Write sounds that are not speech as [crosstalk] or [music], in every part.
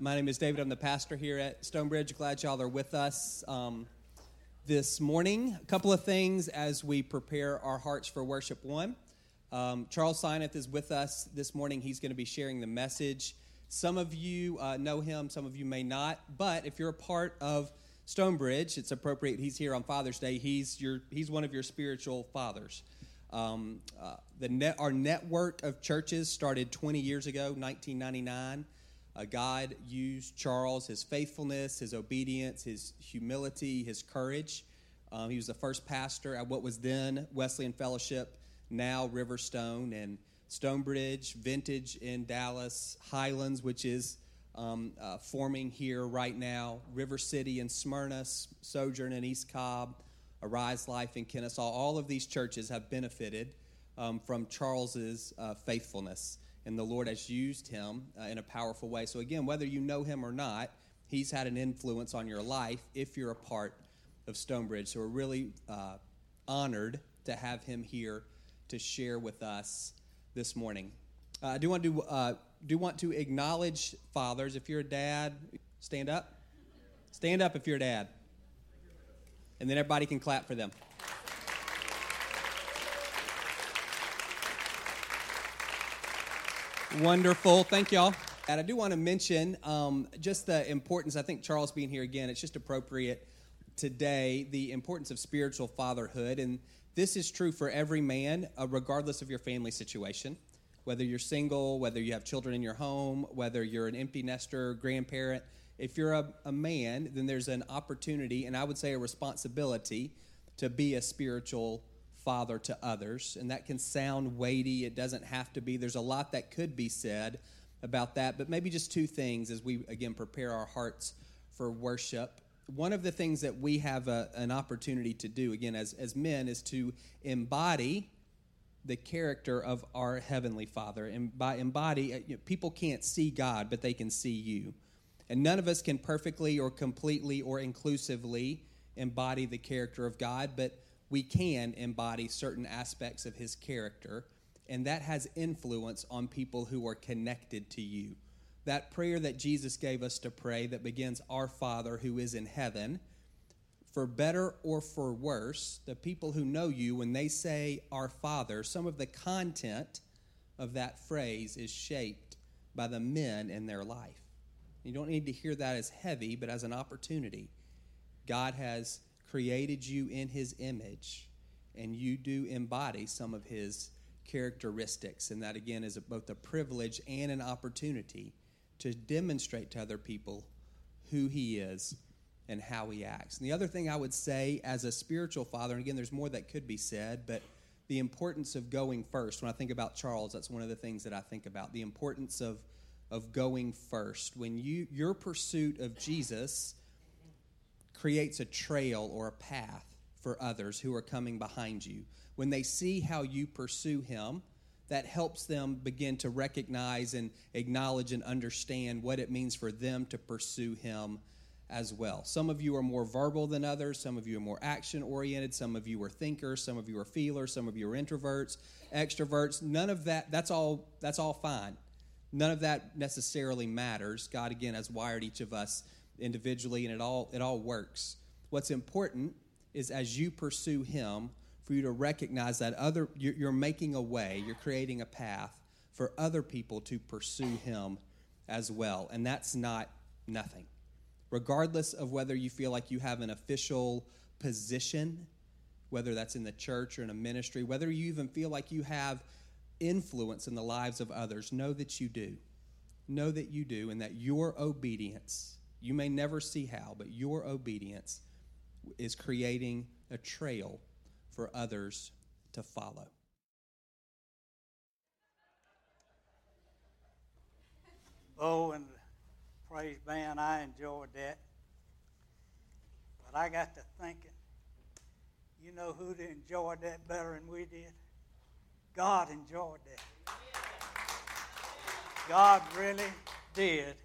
My name is David. I'm the pastor here at Stonebridge. Glad y'all are with us um, this morning. A couple of things as we prepare our hearts for worship one. Um, Charles Sineath is with us this morning. He's going to be sharing the message. Some of you uh, know him, some of you may not. But if you're a part of Stonebridge, it's appropriate. He's here on Father's Day. He's your he's one of your spiritual fathers. Um, uh, the net, our network of churches started 20 years ago, 1999. Uh, God used Charles, his faithfulness, his obedience, his humility, his courage. Um, he was the first pastor at what was then Wesleyan Fellowship, now Riverstone, and Stonebridge, Vintage in Dallas, Highlands, which is um, uh, forming here right now, River City in Smyrna, Sojourn in East Cobb, Arise Life in Kennesaw. All of these churches have benefited um, from Charles's uh, faithfulness and the Lord has used him uh, in a powerful way. So, again, whether you know him or not, he's had an influence on your life if you're a part of Stonebridge. So, we're really uh, honored to have him here to share with us this morning. Uh, I do want to uh, do want to acknowledge fathers. If you're a dad, stand up. Stand up if you're a dad, and then everybody can clap for them. Wonderful. Thank y'all. And I do want to mention um, just the importance. I think Charles being here again, it's just appropriate today, the importance of spiritual fatherhood. And this is true for every man, uh, regardless of your family situation. Whether you're single, whether you have children in your home, whether you're an empty nester, grandparent, if you're a, a man, then there's an opportunity, and I would say a responsibility, to be a spiritual father to others. And that can sound weighty. It doesn't have to be. There's a lot that could be said about that, but maybe just two things as we, again, prepare our hearts for worship. One of the things that we have a, an opportunity to do, again, as, as men, is to embody the character of our Heavenly Father. And by embody, uh, you know, people can't see God, but they can see you. And none of us can perfectly or completely or inclusively embody the character of God, but we can embody certain aspects of his character, and that has influence on people who are connected to you. That prayer that Jesus gave us to pray that begins, Our Father who is in heaven, for better or for worse, the people who know you, when they say Our Father, some of the content of that phrase is shaped by the men in their life. You don't need to hear that as heavy, but as an opportunity. God has created you in his image, and you do embody some of his characteristics. And that, again, is both a privilege and an opportunity to demonstrate to other people who he is and how he acts. And the other thing I would say as a spiritual father, and again, there's more that could be said, but the importance of going first. When I think about Charles, that's one of the things that I think about. The importance of of going first. When you your pursuit of Jesus creates a trail or a path for others who are coming behind you. When they see how you pursue Him, that helps them begin to recognize and acknowledge and understand what it means for them to pursue Him as well. Some of you are more verbal than others, some of you are more action oriented, some of you are thinkers, some of you are feelers, some of you are introverts, extroverts. None of that that's all that's all fine. None of that necessarily matters. God again has wired each of us individually, and it all it all works. What's important is as you pursue Him, for you to recognize that other you're making a way, you're creating a path for other people to pursue Him as well, and that's not nothing. Regardless of whether you feel like you have an official position, whether that's in the church or in a ministry, whether you even feel like you have influence in the lives of others, know that you do. Know that you do, and that your obedience you may never see how, but your obedience is creating a trail for others to follow. Oh, and praise band, I enjoyed that. But I got to thinking, you know who enjoyed that better than we did? God enjoyed that. God really did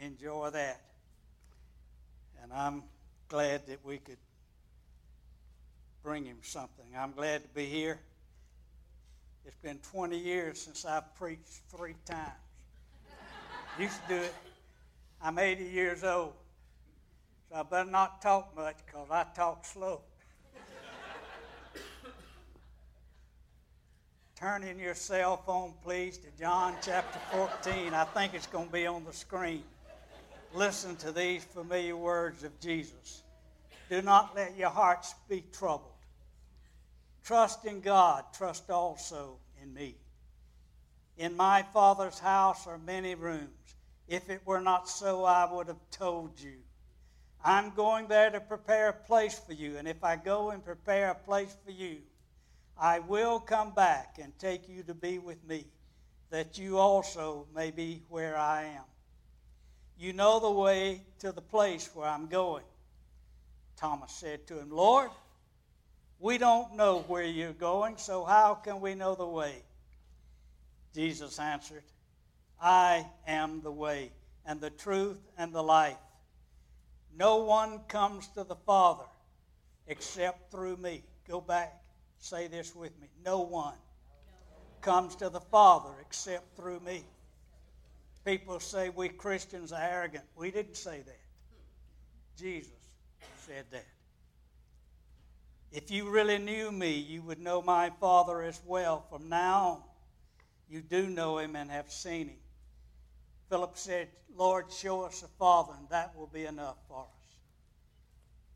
enjoy that. And I'm glad that we could bring him something. I'm glad to be here. It's been 20 years since I've preached three times. Used to do it. I'm 80 years old, so I better not talk much because I talk slow. Turn in your cell phone, please, to John chapter 14. I think it's going to be on the screen. Listen to these familiar words of Jesus. Do not let your hearts be troubled. Trust in God, trust also in me. In my Father's house are many rooms. If it were not so, I would have told you. I'm going there to prepare a place for you, and if I go and prepare a place for you, I will come back and take you to be with me, that you also may be where I am. You know the way to the place where I'm going. Thomas said to him, Lord, we don't know where you're going, so how can we know the way? Jesus answered, I am the way and the truth and the life. No one comes to the Father except through me. Go back, say this with me. No one comes to the Father except through me. People say we Christians are arrogant. We didn't say that. Jesus said that. If you really knew me, you would know my Father as well. From now on, you do know him and have seen him. Philip said, Lord, show us the Father, and that will be enough for us.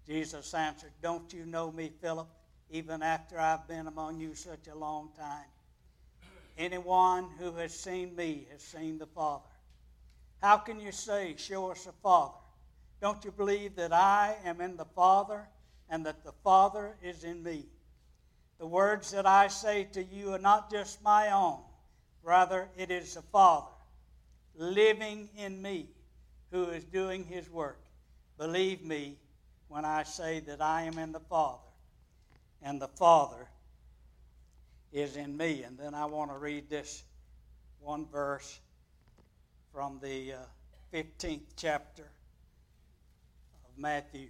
Jesus answered, Don't you know me, Philip, even after I've been among you such a long time? Anyone who has seen me has seen the Father. How can you say, Show us the Father? Don't you believe that I am in the Father and that the Father is in me? The words that I say to you are not just my own, rather, it is the Father living in me who is doing his work. Believe me when I say that I am in the Father and the Father is in me. And then I want to read this one verse from the uh, 15th chapter of Matthew,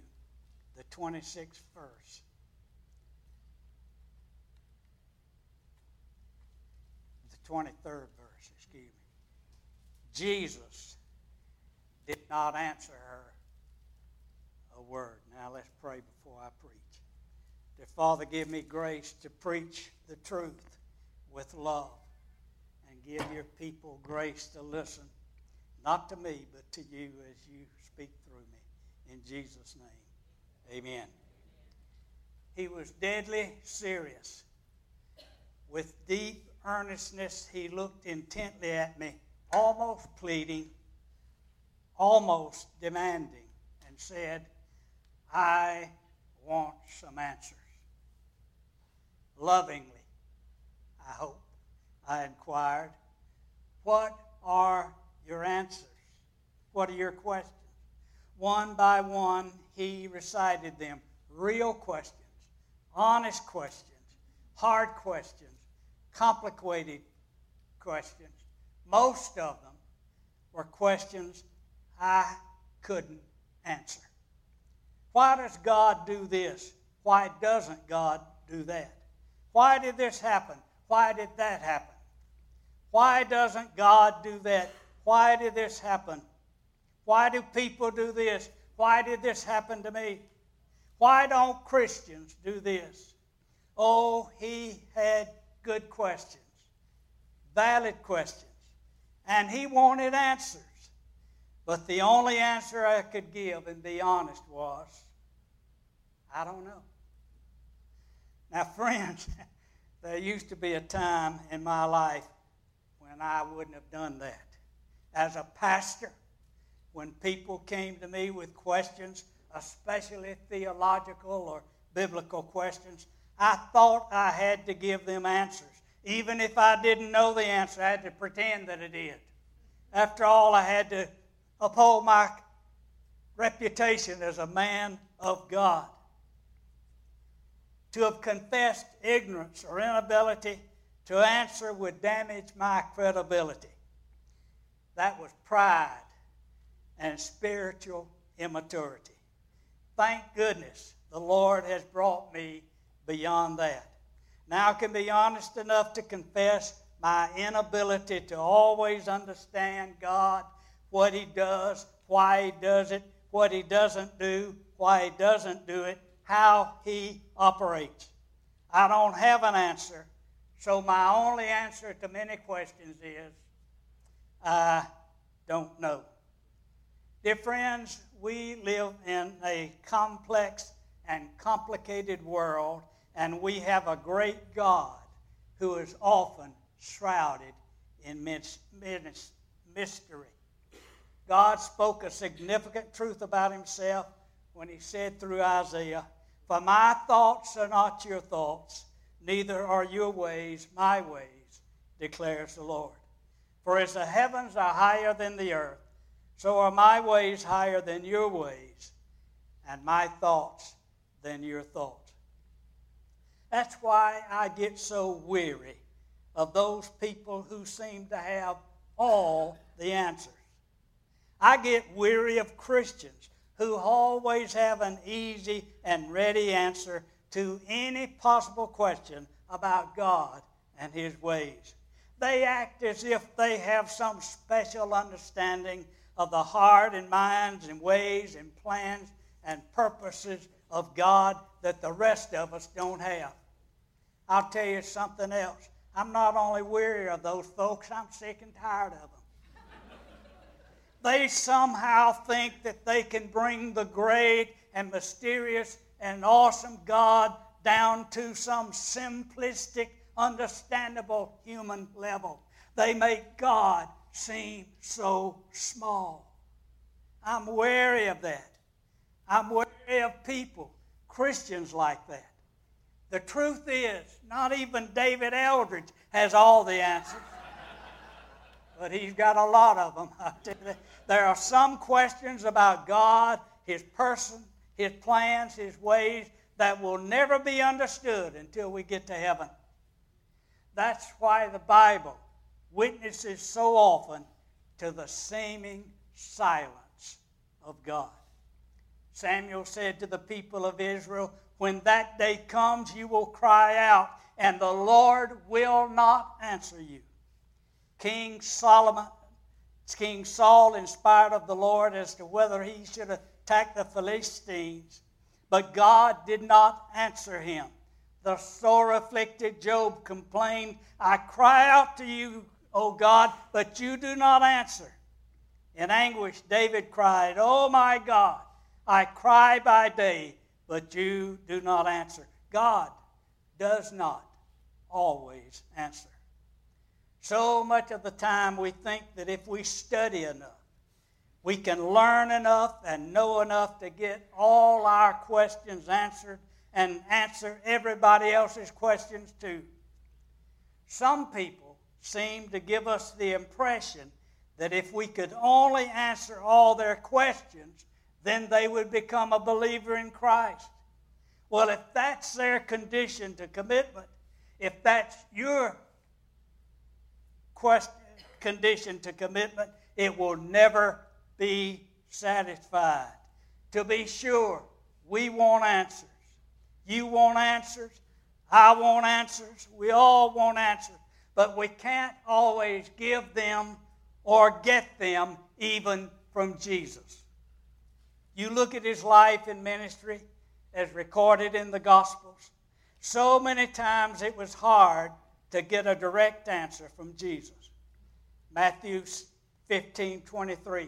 the 26th verse. The 23rd verse, excuse me. Jesus did not answer her a word. Now let's pray before I preach. Dear Father, give me grace to preach the truth with love and give your people grace to listen, not to me, but to you as you speak through me. In Jesus' name, amen. He was deadly serious. With deep earnestness, he looked intently at me, almost pleading, almost demanding, and said, I want some answers. Lovingly, I hope, I inquired, What are your answers? What are your questions? One by one, he recited them. Real questions, honest questions, hard questions, complicated questions. Most of them were questions I couldn't answer. Why does God do this? Why doesn't God do that? Why did this happen? Why did that happen? Why doesn't God do that? Why did this happen? Why do people do this? Why did this happen to me? Why don't Christians do this? Oh, he had good questions, valid questions, and he wanted answers. But the only answer I could give and be honest was, I don't know. Now, [laughs] friends, there used to be a time in my life when I wouldn't have done that. As a pastor, when people came to me with questions, especially theological or biblical questions, I thought I had to give them answers. Even if I didn't know the answer, I had to pretend that I did. After all, I had to uphold my reputation as a man of God. To have confessed ignorance or inability to answer would damage my credibility. That was pride and spiritual immaturity. Thank goodness the Lord has brought me beyond that. Now I can be honest enough to confess my inability to always understand God, what He does, why he does it, what he doesn't do, why he doesn't do it, how he operates. I don't have an answer, so my only answer to many questions is I don't know. Dear friends, we live in a complex and complicated world, and we have a great God who is often shrouded in mystery. God spoke a significant truth about himself when he said through Isaiah, For my thoughts are not your thoughts, neither are your ways my ways, declares the Lord. For as the heavens are higher than the earth, so are my ways higher than your ways, and my thoughts than your thoughts. That's why I get so weary of those people who seem to have all the answers. I get weary of Christians who always have an easy and ready answer to any possible question about God and His ways. They act as if they have some special understanding of the heart and minds and ways and plans and purposes of God that the rest of us don't have. I'll tell you something else. I'm not only weary of those folks, I'm sick and tired of them [laughs] they somehow think that they can bring the great and mysterious and awesome God down to some simplistic, understandable human level. They make God seem so small. I'm wary of that. I'm wary of people, Christians like that. The truth is, not even David Eldridge has all the answers [laughs] but he's got a lot of them. [laughs] there are some questions about God, his person, his plans, his ways that will never be understood until we get to heaven. That's why the Bible witnesses so often to the seeming silence of God. Samuel said to the people of Israel, When that day comes, you will cry out, and the Lord will not answer you. King Solomon, King Saul inspired of the Lord as to whether he should attack the Philistines, but God did not answer him. The sore afflicted Job complained, I cry out to you, O God, but you do not answer. In anguish, David cried, Oh my God, I cry by day, but you do not answer. God does not always answer. So much of the time we think that if we study enough, we can learn enough and know enough to get all our questions answered and answer everybody else's questions too. Some people seem to give us the impression that if we could only answer all their questions, then they would become a believer in Christ. Well, if that's their condition to commitment, if that's your question, condition to commitment, it will never be satisfied. To be sure, we want answers. You want answers. I want answers. We all want answers. But we can't always give them or get them even from Jesus. You look at his life and ministry as recorded in the Gospels. So many times it was hard to get a direct answer from Jesus. Matthew 15 23.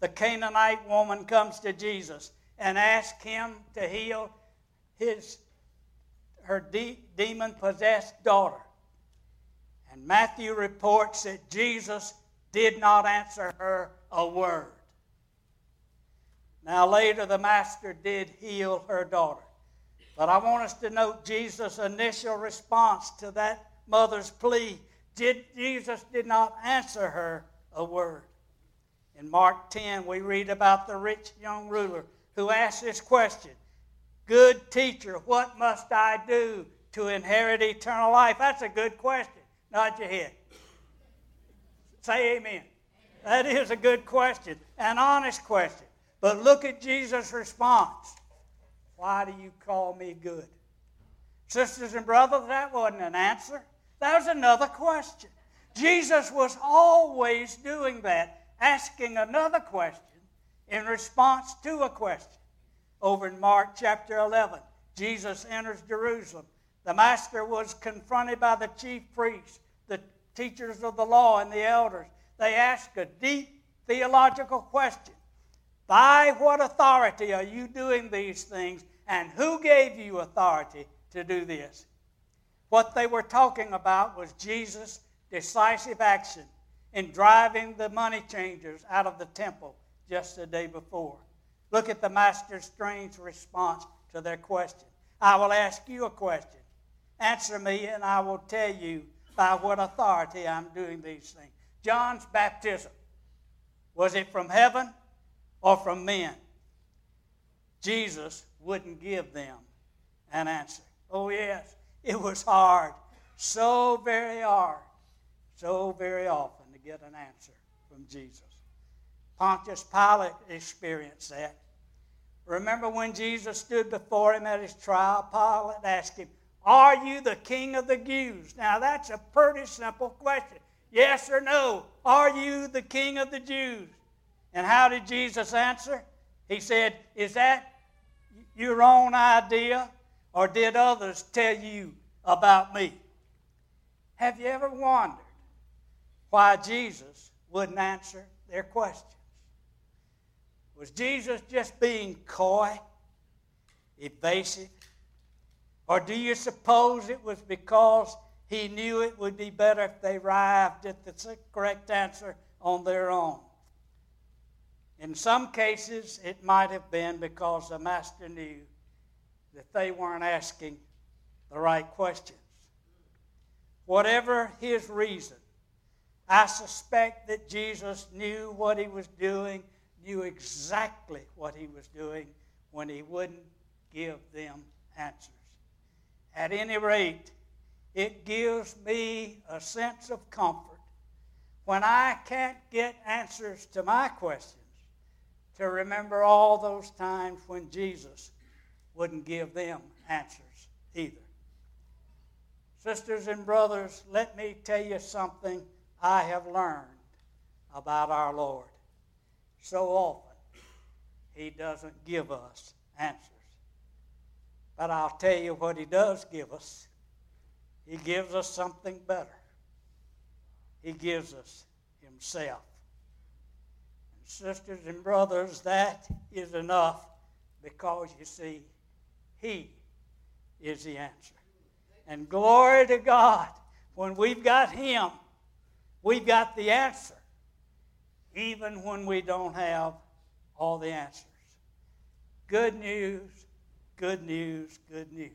The Canaanite woman comes to Jesus and asks him to heal his, her de- demon possessed daughter. And Matthew reports that Jesus did not answer her a word. Now, later, the master did heal her daughter. But I want us to note Jesus' initial response to that mother's plea. Did, Jesus did not answer her a word. In Mark 10, we read about the rich young ruler who asked this question Good teacher, what must I do to inherit eternal life? That's a good question. Nod your head. Say amen. That is a good question, an honest question. But look at Jesus' response. Why do you call me good? Sisters and brothers, that wasn't an answer. That was another question. Jesus was always doing that, asking another question in response to a question. Over in Mark chapter 11, Jesus enters Jerusalem. The master was confronted by the chief priests, the teachers of the law, and the elders. They asked a deep theological question By what authority are you doing these things, and who gave you authority to do this? What they were talking about was Jesus' decisive action in driving the money changers out of the temple just the day before. Look at the master's strange response to their question. I will ask you a question. Answer me, and I will tell you by what authority I'm doing these things. John's baptism, was it from heaven or from men? Jesus wouldn't give them an answer. Oh, yes, it was hard, so very hard, so very often to get an answer from Jesus. Pontius Pilate experienced that. Remember when Jesus stood before him at his trial? Pilate asked him, Are you the king of the Jews? Now that's a pretty simple question. Yes or no? Are you the king of the Jews? And how did Jesus answer? He said, Is that your own idea, or did others tell you about me? Have you ever wondered why Jesus wouldn't answer their questions? Was Jesus just being coy, evasive? Or do you suppose it was because he knew it would be better if they arrived at the correct answer on their own? In some cases, it might have been because the master knew that they weren't asking the right questions. Whatever his reason, I suspect that Jesus knew what he was doing knew exactly what he was doing when he wouldn't give them answers. At any rate, it gives me a sense of comfort when I can't get answers to my questions to remember all those times when Jesus wouldn't give them answers either. Sisters and brothers, let me tell you something I have learned about our Lord so often he doesn't give us answers. But I'll tell you what he does give us. He gives us something better. He gives us himself. And sisters and brothers, that is enough because you see, he is the answer. And glory to God, when we've got him, we've got the answer even when we don't have all the answers. Good news, good news, good news.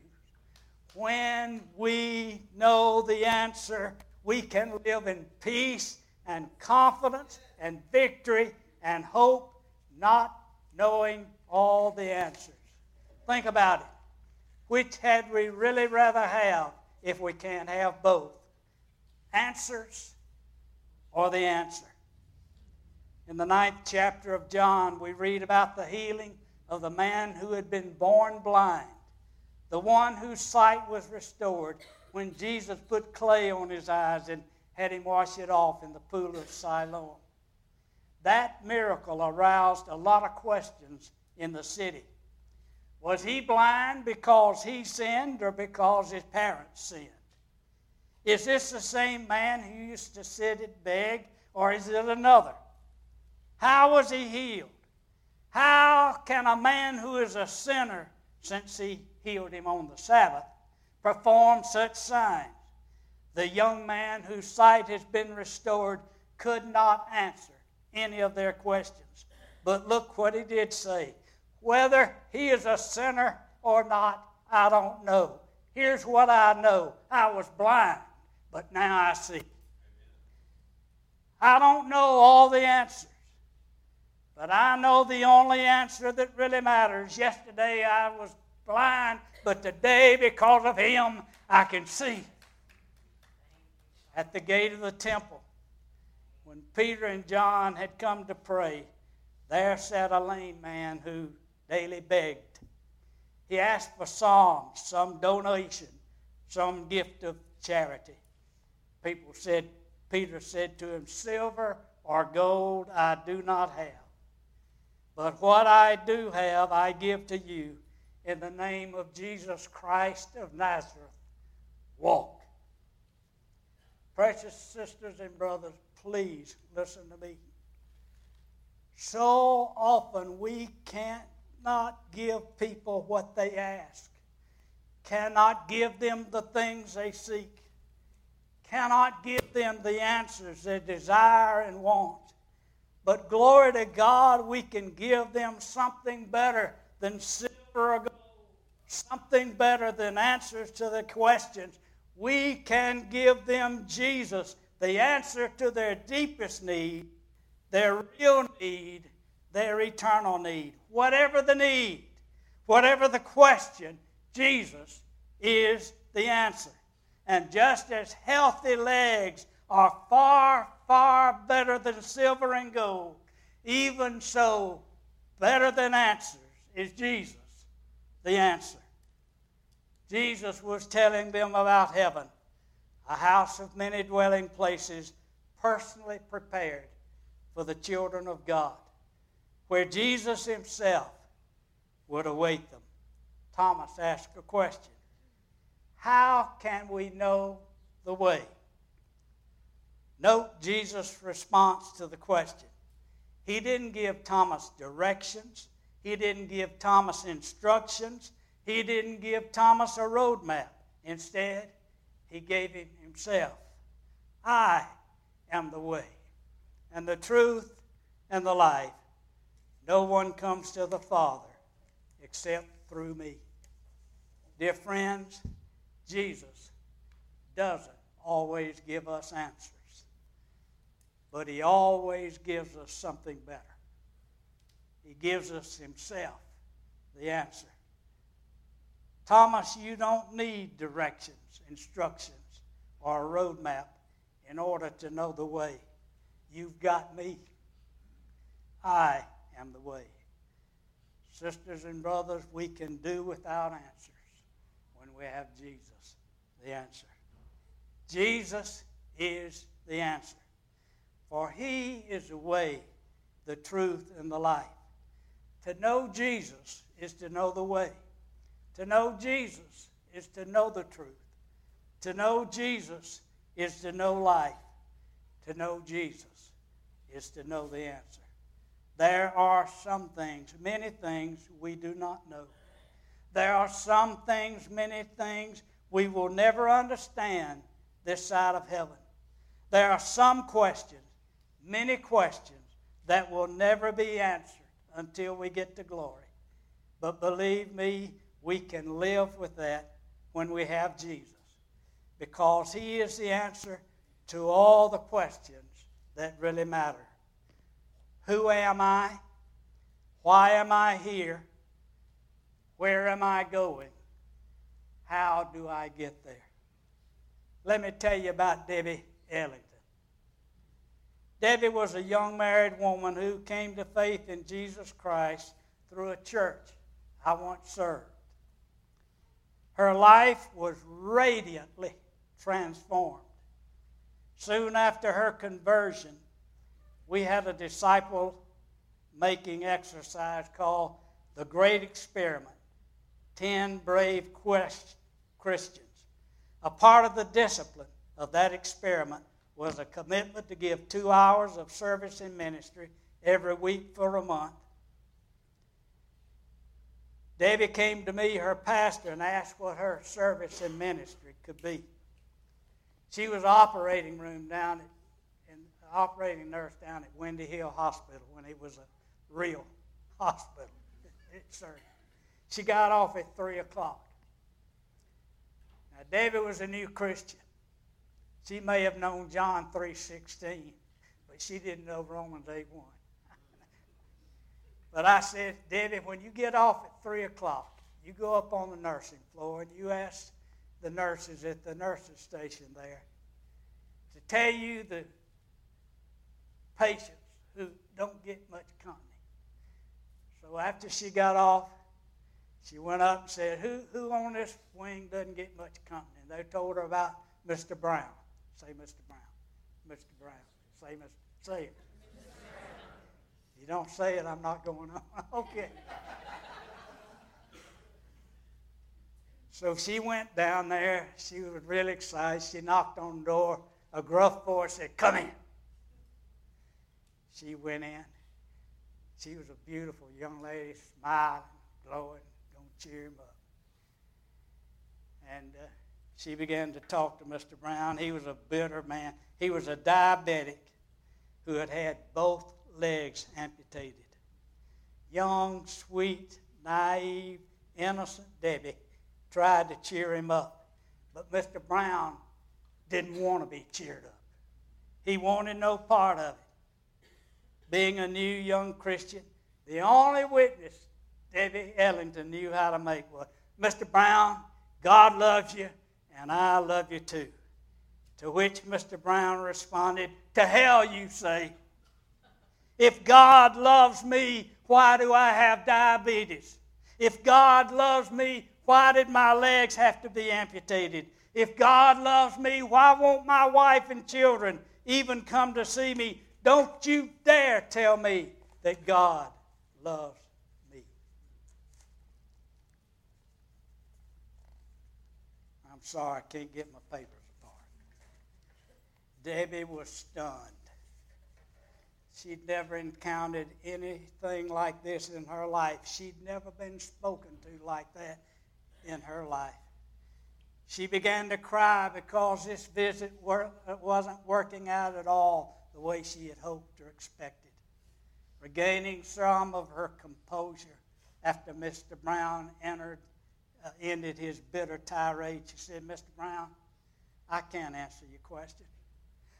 When we know the answer, we can live in peace and confidence and victory and hope, not knowing all the answers. Think about it. Which had we really rather have if we can't have both? Answers or the answer? In the ninth chapter of John, we read about the healing of the man who had been born blind, the one whose sight was restored when Jesus put clay on his eyes and had him wash it off in the pool of Siloam. That miracle aroused a lot of questions in the city. Was he blind because he sinned or because his parents sinned? Is this the same man who used to sit and beg, or is it another? How was he healed? How can a man who is a sinner, since he healed him on the Sabbath, perform such signs? The young man whose sight has been restored could not answer any of their questions. But look what he did say. Whether he is a sinner or not, I don't know. Here's what I know I was blind, but now I see. I don't know all the answers. But I know the only answer that really matters. Yesterday I was blind, but today, because of Him, I can see. At the gate of the temple, when Peter and John had come to pray, there sat a lame man who daily begged. He asked for psalms, some donation, some gift of charity. People said, Peter said to him, Silver or gold I do not have But what I do have, I give to you in the name of Jesus Christ of Nazareth. Walk. Precious sisters and brothers, please listen to me. So often we cannot give people what they ask, cannot give them the things they seek, cannot give them the answers they desire and want. But glory to God, we can give them something better than silver or gold, something better than answers to the questions. We can give them Jesus, the answer to their deepest need, their real need, their eternal need. Whatever the need, whatever the question, Jesus is the answer. And just as healthy legs are far, far better than silver and gold. Even so, better than answers is Jesus, the answer. Jesus was telling them about heaven, a house of many dwelling places, personally prepared for the children of God, where Jesus himself would await them. Thomas asked a question How can we know the way? Note Jesus' response to the question. He didn't give Thomas directions. He didn't give Thomas instructions. He didn't give Thomas a roadmap. Instead, he gave him himself. I am the way and the truth and the life. No one comes to the Father except through me. Dear friends, Jesus doesn't always give us answers but He always gives us something better. He gives us Himself, the answer. Thomas, you don't need directions, instructions, or a roadmap in order to know the way. You've got me. I am the way. Sisters and brothers, we can do without answers when we have Jesus, the answer. Jesus is the answer. For he is the way, the truth, and the life. To know Jesus is to know the way. To know Jesus is to know the truth. To know Jesus is to know life. To know Jesus is to know the answer. There are some things, many things we do not know. There are some things, many things we will never understand this side of heaven. There are some questions many questions that will never be answered until we get to glory. But believe me, we can live with that when we have Jesus because He is the answer to all the questions that really matter. Who am I? Why am I here? Where am I going? How do I get there? Let me tell you about Debbie Ellington. Debbie was a young married woman who came to faith in Jesus Christ through a church I once served. Her life was radiantly transformed. Soon after her conversion, we had a disciple making exercise called the Great Experiment 10 Brave Quest Christians. A part of the discipline of that experiment was a commitment to give two hours of service in ministry every week for a month. Debbie came to me, her pastor, and asked what her service in ministry could be. She was operating room down at, in operating nurse down at Windy Hill Hospital when it was a real [laughs] hospital. Sorry. She got off at three o'clock. Now Debbie was a new Christian. She may have known John 3.16, but she didn't know Romans 8.1. but I said, Debbie, when you get off at 3 o'clock, you go up on the nursing floor and you ask the nurses at the nurses station there to tell you the patients who don't get much company. So after she got off, she went up and said, Who, who on this wing doesn't get much company? And they told her about Mr. Brown. Say Mr. Brown. Mr. Brown. Say Mr. Say it. If You don't say it, I'm not going on. [laughs] okay. So she went down there. She was really excited. She knocked on the door. A gruff voice said, Come in. She went in. She was a beautiful young lady, smiling, glowing, going to cheer him up. And uh, she began to talk to Mr. Brown. He was a bitter man. He was a diabetic who had had both legs amputated. Young, sweet, naive, innocent Debbie tried to cheer him up. But Mr. Brown didn't want to be cheered up. He wanted no part of it. Being a new young Christian, the only witness Debbie Ellington knew how to make was Mr. Brown, God loves you, and I love you too. To which Mr. Brown responded, To hell, you say. If God loves me, why do I have diabetes? If God loves me, why did my legs have to be amputated? If God loves me, why won't my wife and children even come to see me? Don't you dare tell me that God loves me. Sorry, I can't get my papers apart. Debbie was stunned. She'd never encountered anything like this in her life. She'd never been spoken to like that in her life. She began to cry because this visit wasn't working out at all the way she had hoped or expected. Regaining some of her composure after Mr. Brown entered, uh, Uh, ended his bitter tirade, she said, Mr. Brown, I can't answer your question.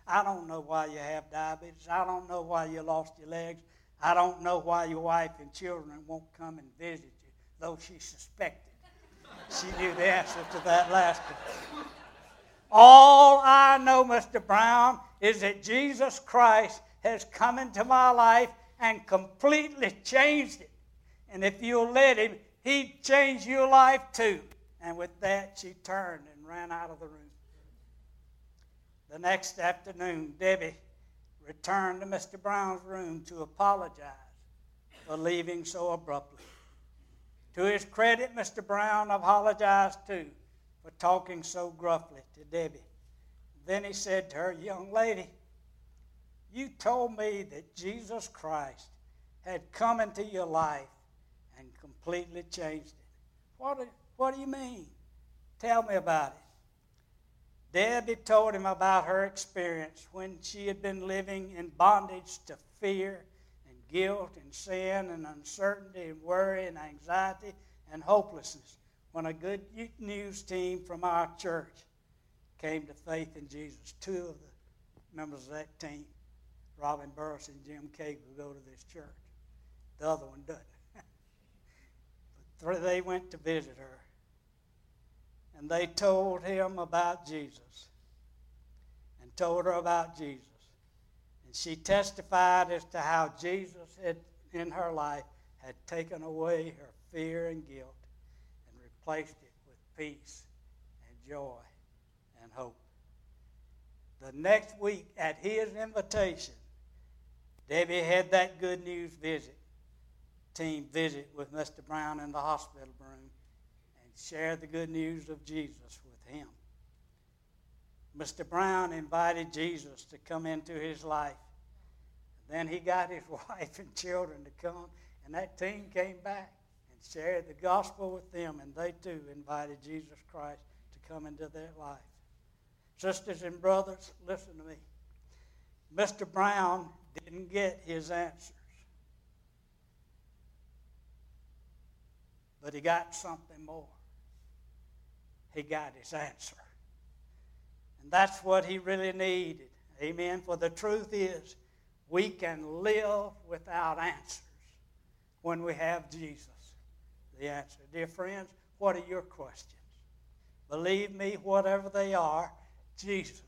I don't know why you have diabetes. I don't know why you lost your legs. I don't know why your wife and children won't come and visit you, though she suspected [laughs] she knew the answer to that last one. All I know, Mr. Brown, is that Jesus Christ has come into my life and completely changed it. And if you'll let Him, He'd change your life too. And with that, she turned and ran out of the room. The next afternoon, Debbie returned to Mr. Brown's room to apologize for leaving so abruptly. To his credit, Mr. Brown apologized too for talking so gruffly to Debbie. Then he said to her, Young lady, you told me that Jesus Christ had come into your life completely changed it. What do, what do you mean? Tell me about it. Debbie told him about her experience when she had been living in bondage to fear and guilt and sin and uncertainty and worry and anxiety and hopelessness when a good news team from our church came to faith in Jesus. Two of the members of that team, Robin Burris and Jim Cagle, go to this church. The other one doesn't. They went to visit her. And they told him about Jesus and told her about Jesus. And she testified as to how Jesus had, in her life had taken away her fear and guilt and replaced it with peace and joy and hope. The next week, at his invitation, Debbie had that good news visit, team visit with Mr. Brown in the hospital room and shared the good news of Jesus with him. Mr. Brown invited Jesus to come into his life. Then he got his [laughs] wife and children to come, and that team came back and shared the gospel with them, and they too invited Jesus Christ to come into their life. Sisters and brothers, listen to me. Mr. Brown didn't get his answers, but he got something more. He got his answer. And that's what he really needed. Amen. For the truth is, we can live without answers when we have Jesus, the answer. Dear friends, what are your questions? Believe me, whatever they are, Jesus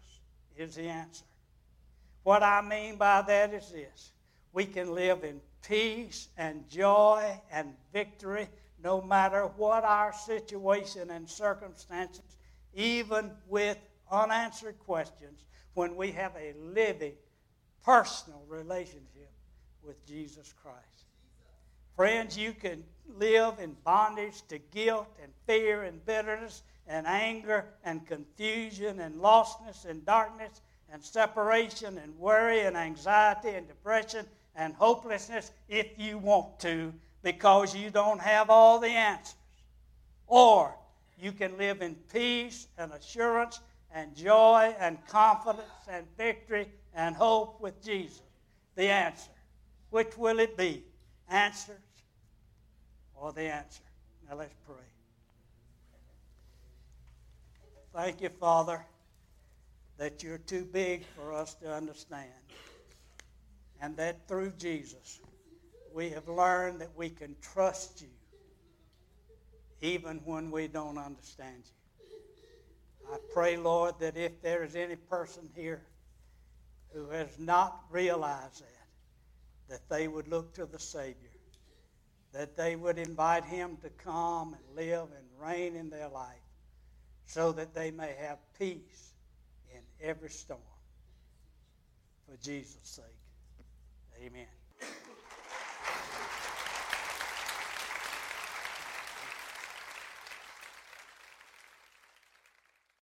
is the answer. What I mean by that is this we can live in peace and joy and victory no matter what our situation and circumstances, even with unanswered questions, when we have a living, personal relationship with Jesus Christ. Friends, you can live in bondage to guilt and fear and bitterness and anger and confusion and lostness and darkness and separation and worry and anxiety and depression and hopelessness if you want to because you don't have all the answers. Or you can live in peace and assurance and joy and confidence and victory and hope with Jesus. The answer. Which will it be? Answers or the answer? Now let's pray. Thank you, Father, that you're too big for us to understand. And that through Jesus, we have learned that we can trust you even when we don't understand you. I pray, Lord, that if there is any person here who has not realized that, that they would look to the Savior, that they would invite Him to come and live and reign in their life so that they may have peace in every storm. For Jesus' sake, amen.